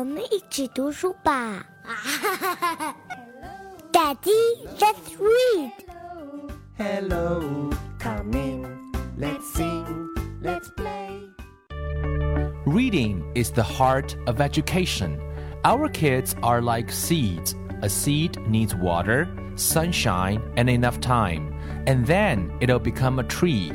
我们一起读书吧。Daddy, let's read. Hello, come in. Let's sing, let's play. Reading is the heart of education. Our kids are like seeds. A seed needs water, sunshine, and enough time, and then it'll become a tree.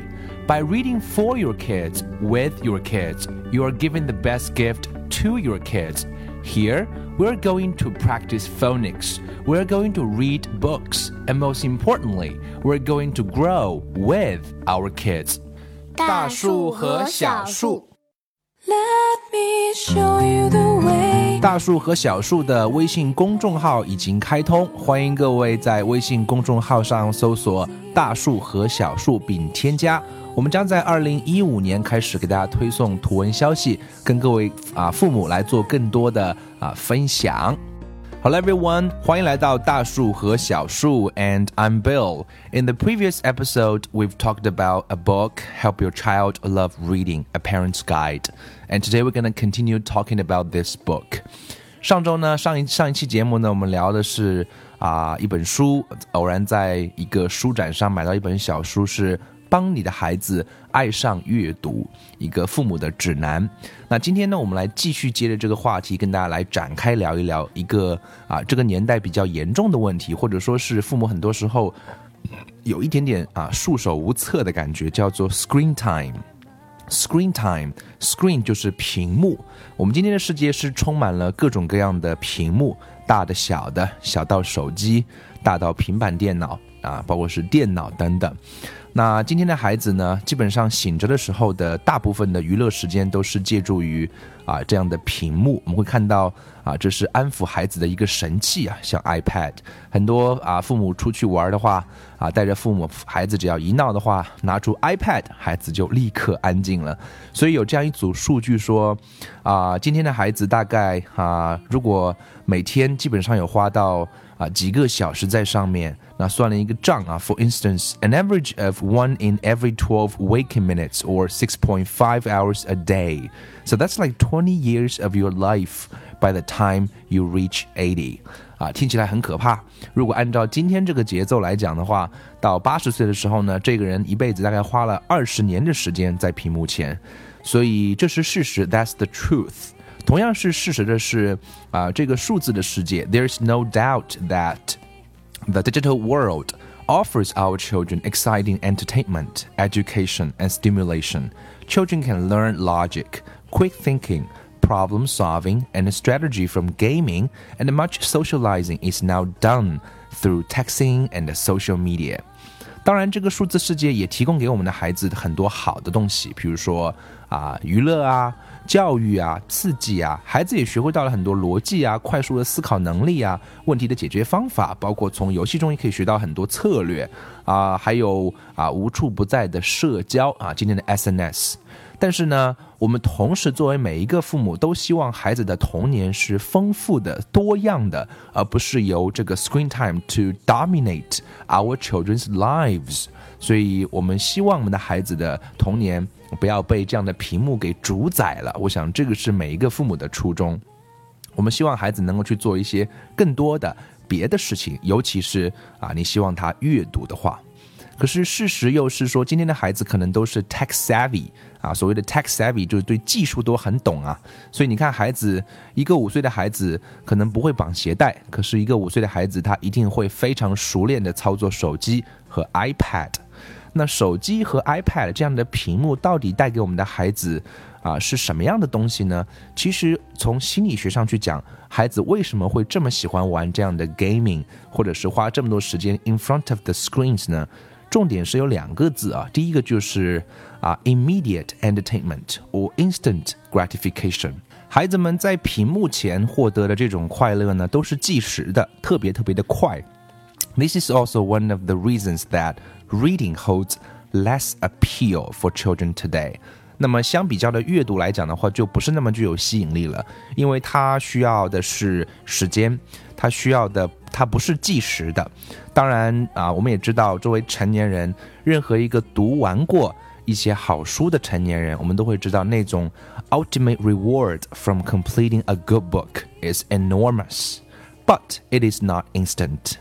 By reading for your kids, with your kids, you are giving the best gift to your kids. Here, we're going to practice phonics. We're going to read books. And most importantly, we're going to grow with our kids. 大树和小树。 Let me show you the way. 大树和小树的微信公众号已经开通，欢迎各位在微信公众号上搜索“大树和小树”并添加。 我们将在二零一五年开始给大家推送图文消息，跟各位啊父母来做更多的啊分享。Hello everyone，欢迎来到大树和小树，and I'm Bill. In the previous episode, we've talked about a book, Help Your Child Love Reading, A Parent's Guide. And today we're going to continue talking about this book. 上周呢，上一上一期节目呢，我们聊的是啊、一本书，偶然在一个书展上买到一本小书，是 帮你的孩子爱上阅读，一个父母的指南。那今天呢，我们来继续接着这个话题，跟大家来展开聊一聊一个啊这个年代比较严重的问题，或者说是父母很多时候有一点点啊束手无策的感觉，叫做 screen time。Screen time，screen 就是屏幕。我们今天的世界是充满了各种各样的屏幕，大的、小的，小到手机，大到平板电脑啊，包括是电脑等等。那今天的孩子呢，基本上醒着的时候的大部分的娱乐时间都是借助于啊这样的屏幕。我们会看到啊，这是安抚孩子的一个神器啊，像 iPad。很多啊父母出去玩的话啊，带着父母孩子只要一闹的话，拿出 iPad，孩子就立刻安静了。所以有这样一组数据说，啊，今天的孩子大概啊，如果每天基本上有花到啊几个小时在上面。那算了一个账啊，For instance, an average of one in every twelve waking minutes, or six point five hours a day. So that's like twenty years of your life by the time you reach eighty. 啊，听起来很可怕。如果按照今天这个节奏来讲的话，到八十岁的时候呢，这个人一辈子大概花了二十年的时间在屏幕前，所以这是事实，That's the truth。 同样是事实的是，啊，这个数字的世界，There's no doubt that the digital world offers our children exciting entertainment, education, and stimulation. Children can learn logic, quick thinking, problem solving, and strategy from gaming, and much socializing is now done through texting and social media. 当然，这个数字世界也提供给我们的孩子很多好的东西，比如说啊，娱乐啊、教育啊、刺激啊，孩子也学会到了很多逻辑啊、快速的思考能力啊、问题的解决方法，包括从游戏中也可以学到很多策略啊，还有啊无处不在的社交啊，今天的 SNS。但是呢，我们同时作为每一个父母，都希望孩子的童年是丰富的、多样的，而不是由这个 screen time to dominate our children's lives。所以，我们希望我们的孩子的童年不要被这样的屏幕给主宰了。我想，这个是每一个父母的初衷。我们希望孩子能够去做一些更多的别的事情，尤其是啊，你希望他阅读的话。可是事实又是说，今天的孩子可能都是 tech savvy 啊，所谓的 tech savvy 就是对技术都很懂啊。所以你看，孩子一个五岁的孩子可能不会绑鞋带，可是一个五岁的孩子他一定会非常熟练的操作手机和 iPad。那手机和 iPad 这样的屏幕到底带给我们的孩子啊是什么样的东西呢？其实从心理学上去讲，孩子为什么会这么喜欢玩这样的 gaming，或者是花这么多时间 in front of the screens 呢？重点是有两个字啊，第一个就是啊 immediate entertainment or instant gratification。孩子们在屏幕前获得的这种快乐呢，都是即时的，特别特别的快。This is also one of the reasons that reading holds less appeal for children today. 那么相比较的阅读来讲的话，就不是那么具有吸引力了，因为它需要的是时间，它需要的它不是即时的。当然啊，我们也知道，作为成年人，任何一个读完过 一些好书的成年人，我们都会知道那种 ultimate reward from completing a good book is enormous, but it is not instant.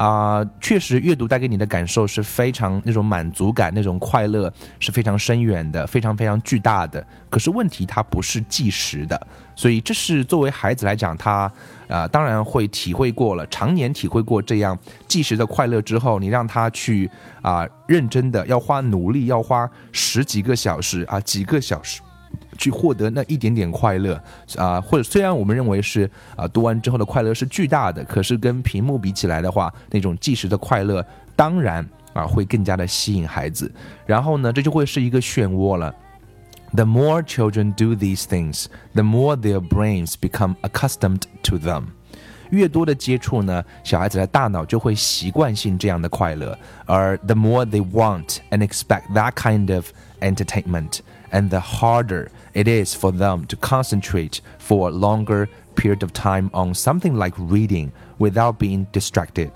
啊、确实，阅读带给你的感受是非常那种满足感、那种快乐是非常深远的、非常非常巨大的。可是问题它不是计时的，所以这是作为孩子来讲，他啊、当然会体会过了，常年体会过这样计时的快乐之后，你让他去啊、认真的要花努力，要花十几个小时啊、几个小时。去获得那一点点快乐啊、或者虽然我们认为是啊、读完之后的快乐是巨大的，可是跟屏幕比起来的话，那种即时的快乐当然啊、会更加的吸引孩子。然后呢，这就会是一个漩涡了。The more children do these things, the more their brains become accustomed to them. 越多的接触呢，小孩子的大脑就会习惯性这样的快乐，而 the more they want and expect that kind of entertainment, and the harder it is for them to concentrate for a longer period of time on something like reading without being distracted.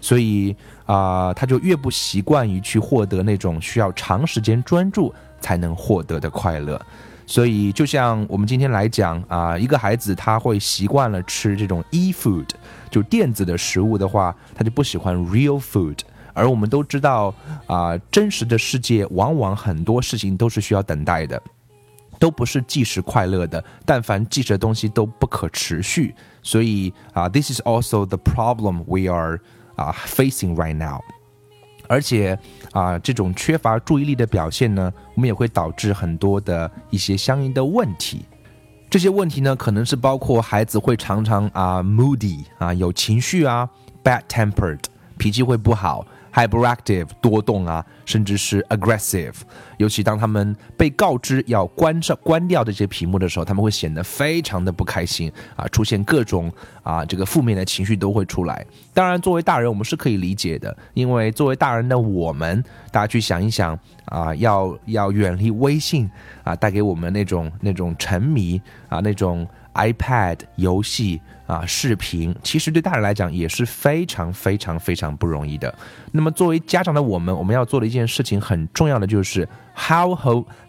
所以啊、他就越不习惯于去获得那种需要长时间专注才能获得的快乐。所以，就像我们今天来讲啊、一个孩子他会习惯了吃这种 e food，就电子的食物的话，他就不喜欢 real food。 而我们都知道啊、真实的世界往往很多事情都是需要等待的。都不是即时快乐的，但凡即时的东西都不可持续，所以啊、t h i s is also the problem we are 啊、facing right now。而且啊、这种缺乏注意力的表现呢，我们也会导致很多的一些相应的问题。这些问题呢，可能是包括孩子会常常啊、moody 啊有情绪啊，bad tempered 脾气会不好，hyperactive 多动啊，甚至是 aggressive。尤其当他们被告知要关上关掉这些屏幕的时候，他们会显得非常的不开心啊，出现各种啊这个负面的情绪都会出来。当然，作为大人我们是可以理解的，因为作为大人的我们，大家去想一想啊，要要远离微信啊带给我们那种那种沉迷啊那种 iPad 游戏啊视频，其实对大人来讲也是非常非常非常不容易的。那么作为家长的我们，我们要做的一件事情很重要的就是 how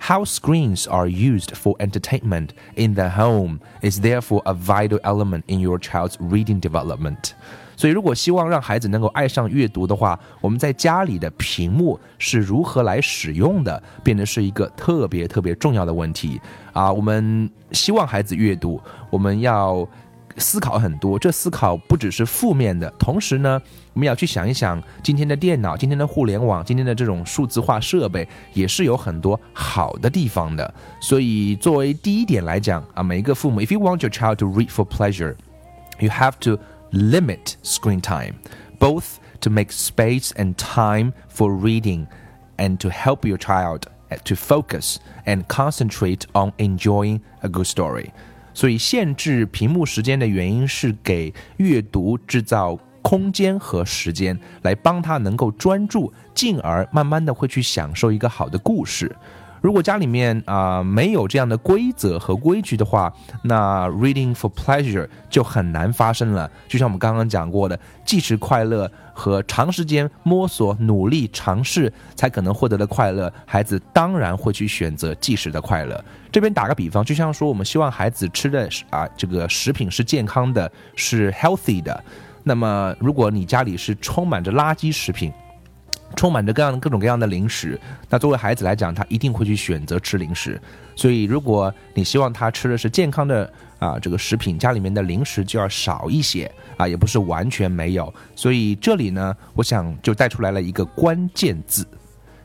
how screens are used for entertainment in the home is therefore a vital element in your child's reading development. 所以，如果希望让孩子能够爱上阅读的话，我们在家里的屏幕是如何来使用的，变得是一个特别特别重要的问题啊！我们希望孩子阅读，我们要思考很多。这思考不只是负面的，同时呢，我们要去想一想，今天的电脑、今天的互联网、今天的这种数字化设备，也是有很多好的地方的。所以，作为第一点来讲啊，每一个父母，if you want your child to read for pleasure, you have to limit screen time, both to make space and time for reading and to help your child to focus and concentrate on enjoying a good story. 所以限制屏幕时间的原因是给阅读制造空间和时间，来帮他能够专注，进而慢慢的会去享受一个好的故事。如果家里面啊、没有这样的规则和规矩的话，那 reading for pleasure 就很难发生了。就像我们刚刚讲过的，即时快乐和长时间摸索、努力尝试才可能获得的快乐，孩子当然会去选择即时的快乐。这边打个比方，就像说我们希望孩子吃的啊这个食品是健康的，是 healthy 的。那么如果你家里是充满着垃圾食品，充满着各样各种各样的零食，那作为孩子来讲，他一定会去选择吃零食。所以，如果你希望他吃的是健康的啊这个食品，家里面的零食就要少一些啊，也不是完全没有。所以这里呢，我想就带出来了一个关键字，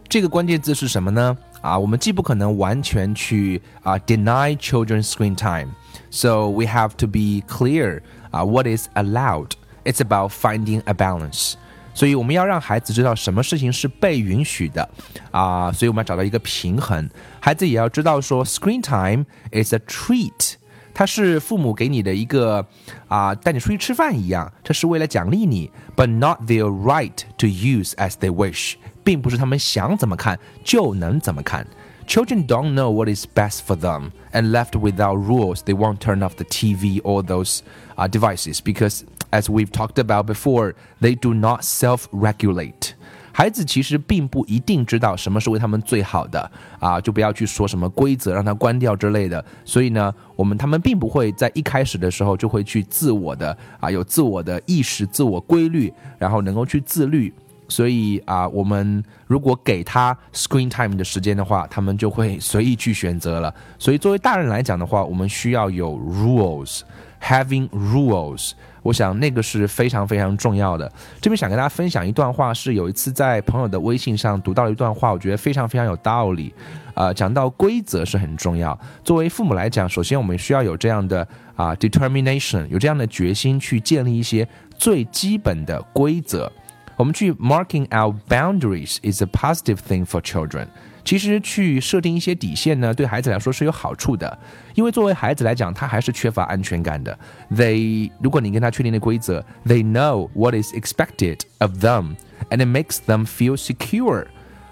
这个关键字是什么呢？啊，我们既不可能完全去啊 deny children screen time，so we have to be clear 啊 what is allowed。It's about finding a balance。所以我们要让孩子知道什么事情是被允许的啊，所以我们要找到一个平衡。孩子也要知道说，screen time is a treat，它是父母给你的一个啊，带你出去吃饭一样，这是为了奖励你，but not their right to use as they wish，并不是他们想怎么看就能怎么看。Children don't know what is best for them, and left without rules, they won't turn off the TV or those uh, devices because, as we've talked about before, they do not self regulate. 孩子其实并不一定知道什么是为他们最好的啊，就不要去说什么规则让他关掉之类的。所以呢，我们他们并不会在一开始的时候就会去自我的啊有自我的意识、自我规律，然后能够去自律。 所以啊，我们如果给他 screen time 的时间的话，他们就会随意去选择了。所以作为大人来讲的话，我们需要有 rules，having rules。我想那个是非常非常重要的。这边想跟大家分享一段话，是有一次在朋友的微信上读到了一段话，我觉得非常非常有道理。呃，讲到规则是很重要。作为父母来讲，首先我们需要有这样的啊 determination，有这样的决心去建立一些最基本的规则。我们去 marking out boundaries is a positive thing for children。其实去设定一些底线呢，对孩子来说是有好处的，因为作为孩子来讲，他还是缺乏安全感的。They，如果你跟他确定的规则，they know what is expected of them，and it makes them feel secure，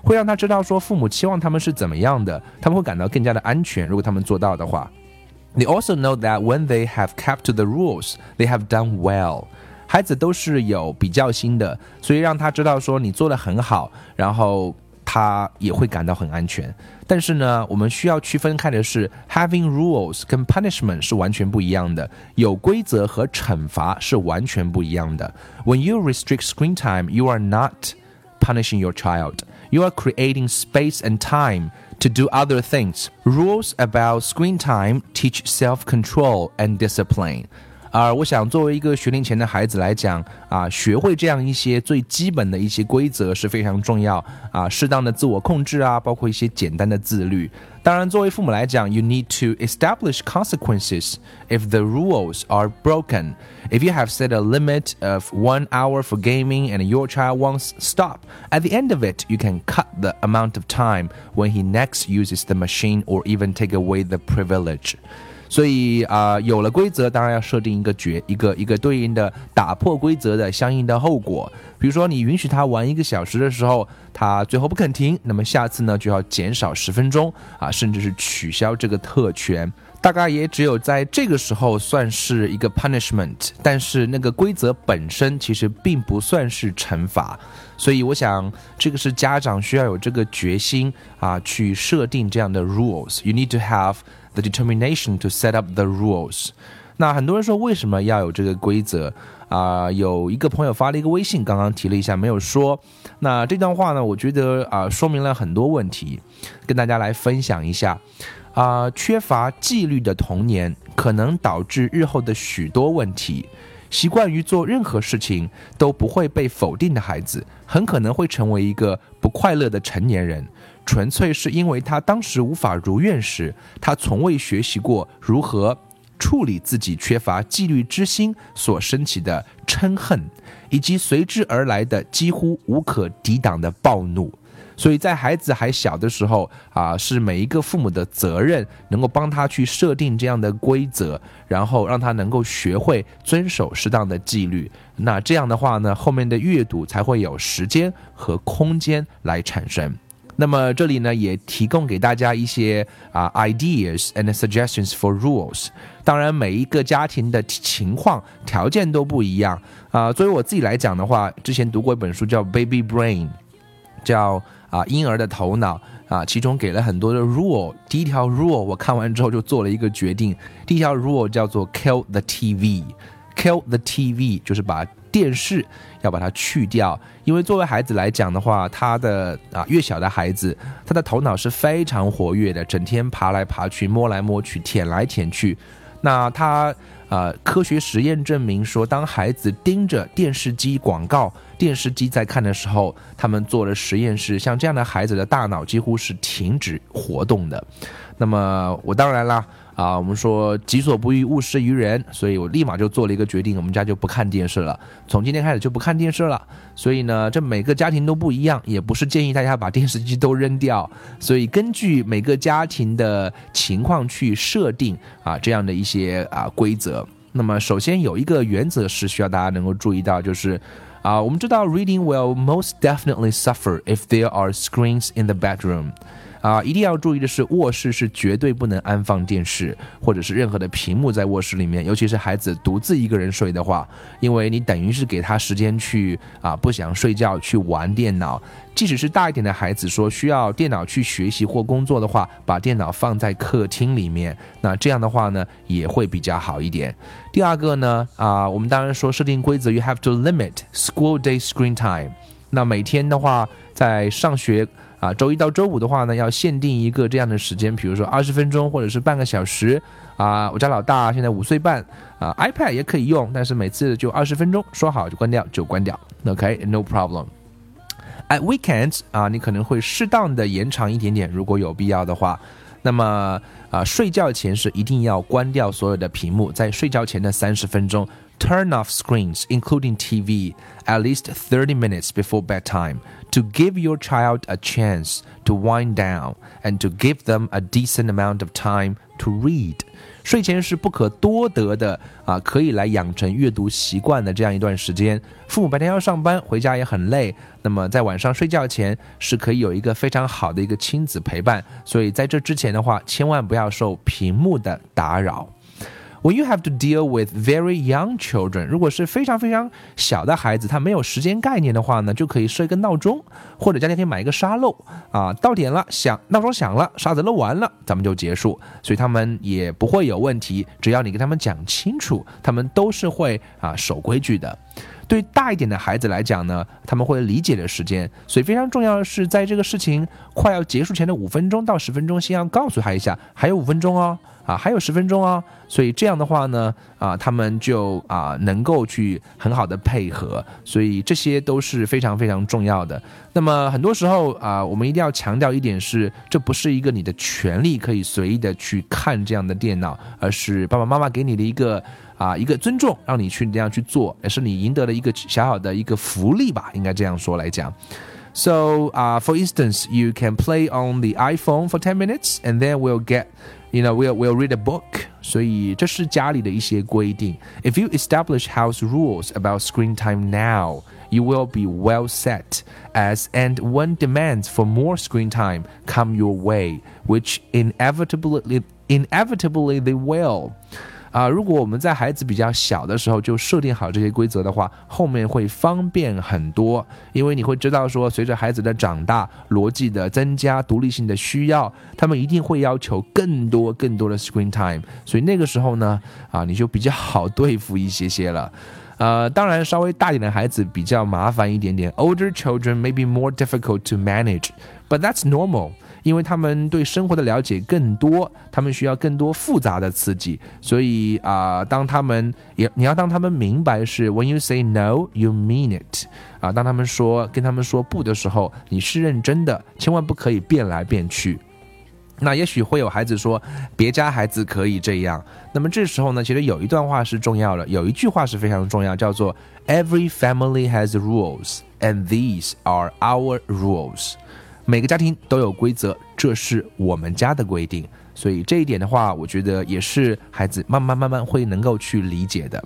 会让他知道说父母期望他们是怎么样的，他们会感到更加的安全。如果他们做到的话，they also know that when they have kept to the rules，they have done well。 孩子都是有比较心的，所以让他知道说你做的很好，然后。他也会感到很安全。但是呢，我们需要区分开的是，having rules 跟 punishment 是完全不一样的。有规则和惩罚是完全不一样的。When you restrict screen time, you are not punishing your child. You are creating space and time to do other things. Rules about screen time teach self-control and discipline. 啊，我想作为一个学龄前的孩子来讲，啊，学会这样一些最基本的一些规则是非常重要啊，适当的自我控制啊，包括一些简单的自律。当然，作为父母来讲，you need to establish consequences if the rules are broken. If you have set a limit of one hour for gaming and your child wants stop, at the end of it, you can cut the amount of time when he next uses the machine or even take away the privilege. 所以啊，有了规则，当然要设定一个决一个一个对应的打破规则的相应的后果。比如说，你允许他玩一个小时的时候，他最后不肯停，那么下次呢就要减少十分钟啊，甚至是取消这个特权。大概也只有在这个时候算是一个 punishment，但是那个规则本身其实并不算是惩罚。所以我想，这个是家长需要有这个决心啊，去设定这样的 rules。You need to have the determination to set up the rules。那很多人说为什么要有这个规则啊？有一个朋友发了一个微信，刚刚提了一下，没有说。那这段话呢，我觉得啊，说明了很多问题，跟大家来分享一下。啊，缺乏纪律的童年可能导致日后的许多问题。习惯于做任何事情都不会被否定的孩子，很可能会成为一个不快乐的成年人。纯粹是因为他当时无法如愿时，他从未学习过如何处理自己缺乏纪律之心所升起的嗔恨，以及随之而来的几乎无可抵挡的暴怒。所以在孩子还小的时候啊，是每一个父母的责任，能够帮他去设定这样的规则，然后让他能够学会遵守适当的纪律。那这样的话呢，后面的阅读才会有时间和空间来产生。那么这里呢，也提供给大家一些啊 ideas and suggestions for rules。当然，每一个家庭的情况条件都不一样啊。作为我自己来讲的话，之前读过一本书叫《Baby Brain》，叫啊婴儿的头脑啊，其中给了很多的 rule。第一条 rule 我看完之后就做了一个决定，第一条 rule 叫做 kill the TV。kill the TV 就是把电视要把它去掉，因为作为孩子来讲的话，他的啊越小的孩子，他的头脑是非常活跃的，整天爬来爬去、摸来摸去、舔来舔去。那他啊，科学实验证明说，当孩子盯着电视机广告、电视机在看的时候，他们做的实验是，像这样的孩子的大脑几乎是停止活动的。那么我当然啦。啊，我们说己所不欲，勿施于人，所以我立马就做了一个决定，我们家就不看电视了，从今天开始就不看电视了。所以呢，这每个家庭都不一样，也不是建议大家把电视机都扔掉，所以根据每个家庭的情况去设定啊这样的一些啊规则。那么首先有一个原则是需要大家能够注意到，就是啊，我们知道 reading will most definitely suffer if there are screens in the bedroom。啊，一定要注意的是，卧室是绝对不能安放电视或者是任何的屏幕在卧室里面，尤其是孩子独自一个人睡的话，因为你等于是给他时间去啊不想睡觉去玩电脑。即使是大一点的孩子说需要电脑去学习或工作的话，把电脑放在客厅里面，那这样的话呢也会比较好一点。第二个呢啊，我们当然说设定规则，you have to limit school day screen time。那每天的话，在上学啊，周一到周五的话呢，要限定一个这样的时间，比如说二十分钟或者是半个小时啊。我家老大现在五岁半啊，iPad 也可以用，但是每次就二十分钟，说好就关掉就关掉。OK，no problem。At weekends 啊，你可能会适当的延长一点点，如果有必要的话。那么啊，睡觉前是一定要关掉所有的屏幕，在睡觉前的三十分钟，turn off screens, including TV, at least thirty minutes before bedtime, to give your child a chance to wind down and to give them a decent amount of time to read. 睡前是不可多得的啊，可以来养成阅读习惯的这样一段时间。父母白天要上班，回家也很累，那么在晚上睡觉前是可以有一个非常好的一个亲子陪伴。所以在这之前的话，千万不要受屏幕的打扰。When you have to deal with very young children，如果是非常非常小的孩子，他没有时间概念的话呢，就可以设一个闹钟，或者家里可以买一个沙漏啊，到点了响，闹钟响了，沙子漏完了，咱们就结束，所以他们也不会有问题，只要你跟他们讲清楚，他们都是会啊守规矩的。对大一点的孩子来讲呢，他们会理解的时间，所以非常重要的是，在这个事情快要结束前的五分钟到十分钟，先要告诉他一下，还有五分钟哦。啊，还有十分钟哦，所以这样的话呢，啊，他们就啊能够去很好的配合，所以这些都是非常非常重要的。那么很多时候啊，我们一定要强调一点是，这不是一个你的权利可以随意的去看这样的电脑，而是爸爸妈妈给你的一个啊一个尊重，让你去这样去做，也是你赢得了一个小小的一个福利吧，应该这样说来讲。So, uh, for instance, you can play on the iPhone for 10 minutes and then we'll get you know, we'll, we'll read a book. 所以这是家里的一些规定. If you establish house rules about screen time now, you will be well set as and when demands for more screen time come your way, which inevitably inevitably they will. 啊，如果我们在孩子比较小的时候就设定好这些规则的话，后面会方便很多。因为你会知道说，随着孩子的长大，逻辑的增加，独立性的需要，他们一定会要求更多更多的 screen time。所以那个时候呢，啊，你就比较好对付一些些了。呃，当然稍微大点的孩子比较麻烦一点点，older children may be more difficult to manage，but that's normal。因为他们对生活的了解更多，他们需要更多复杂的刺激，所以啊，当他们也你要当他们明白是 when you say no you mean it 啊，当他们说跟他们说不的时候，你是认真的，千万不可以变来变去。那也许会有孩子说别家孩子可以这样，那么这时候呢，其实有一段话是重要的，有一句话是非常重要，叫做 Every family has rules and these are our rules。每个家庭都有规则，这是我们家的规定。所以这一点的话，我觉得也是孩子慢慢慢慢会能够去理解的。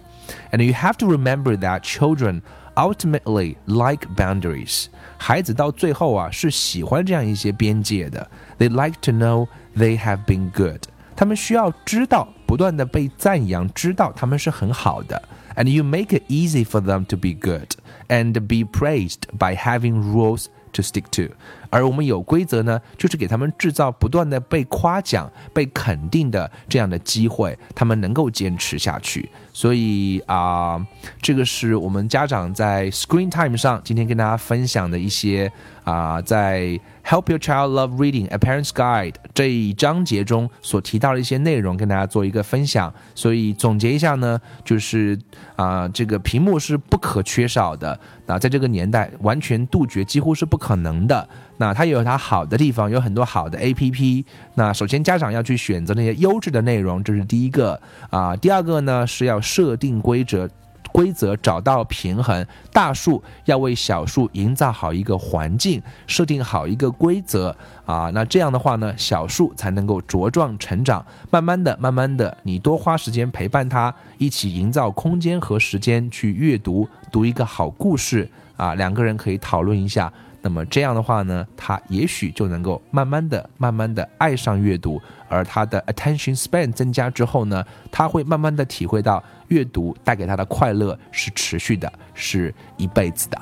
And you have to remember that children ultimately like boundaries。孩子到最后啊是喜欢这样一些边界的。They like to know they have been good。他们需要知道，不断的被赞扬，知道他们是很好的。And you make it easy for them to be good and be praised by having rules To stick to，而我们有规则呢，就是给他们制造不断的被夸奖、被肯定的这样的机会，他们能够坚持下去。所以啊，这个是我们家长在 Screen Time 上今天跟大家分享的一些啊，在 Help Your Child Love Reading: A Parent's Guide 这一章节中所提到的一些内容，跟大家做一个分享。所以总结一下呢，就是啊，这个屏幕是不可缺少的。那在这个年代，完全杜绝几乎是不可能的。那它有它好的地方，有很多好的 A P P。那首先家长要去选择那些优质的内容，这是第一个啊。第二个呢是要设定规则。规则找到平衡，大树要为小树营造好一个环境，设定好一个规则啊，那这样的话呢，小树才能够茁壮成长。慢慢的，慢慢的，你多花时间陪伴它，一起营造空间和时间去阅读，读一个好故事啊，两个人可以讨论一下。那么这样的话呢他也许就能够慢慢的慢慢的爱上阅读而他的 attention span 增加之后呢他会慢慢的体会到阅读带给他的快乐是持续的是一辈子的。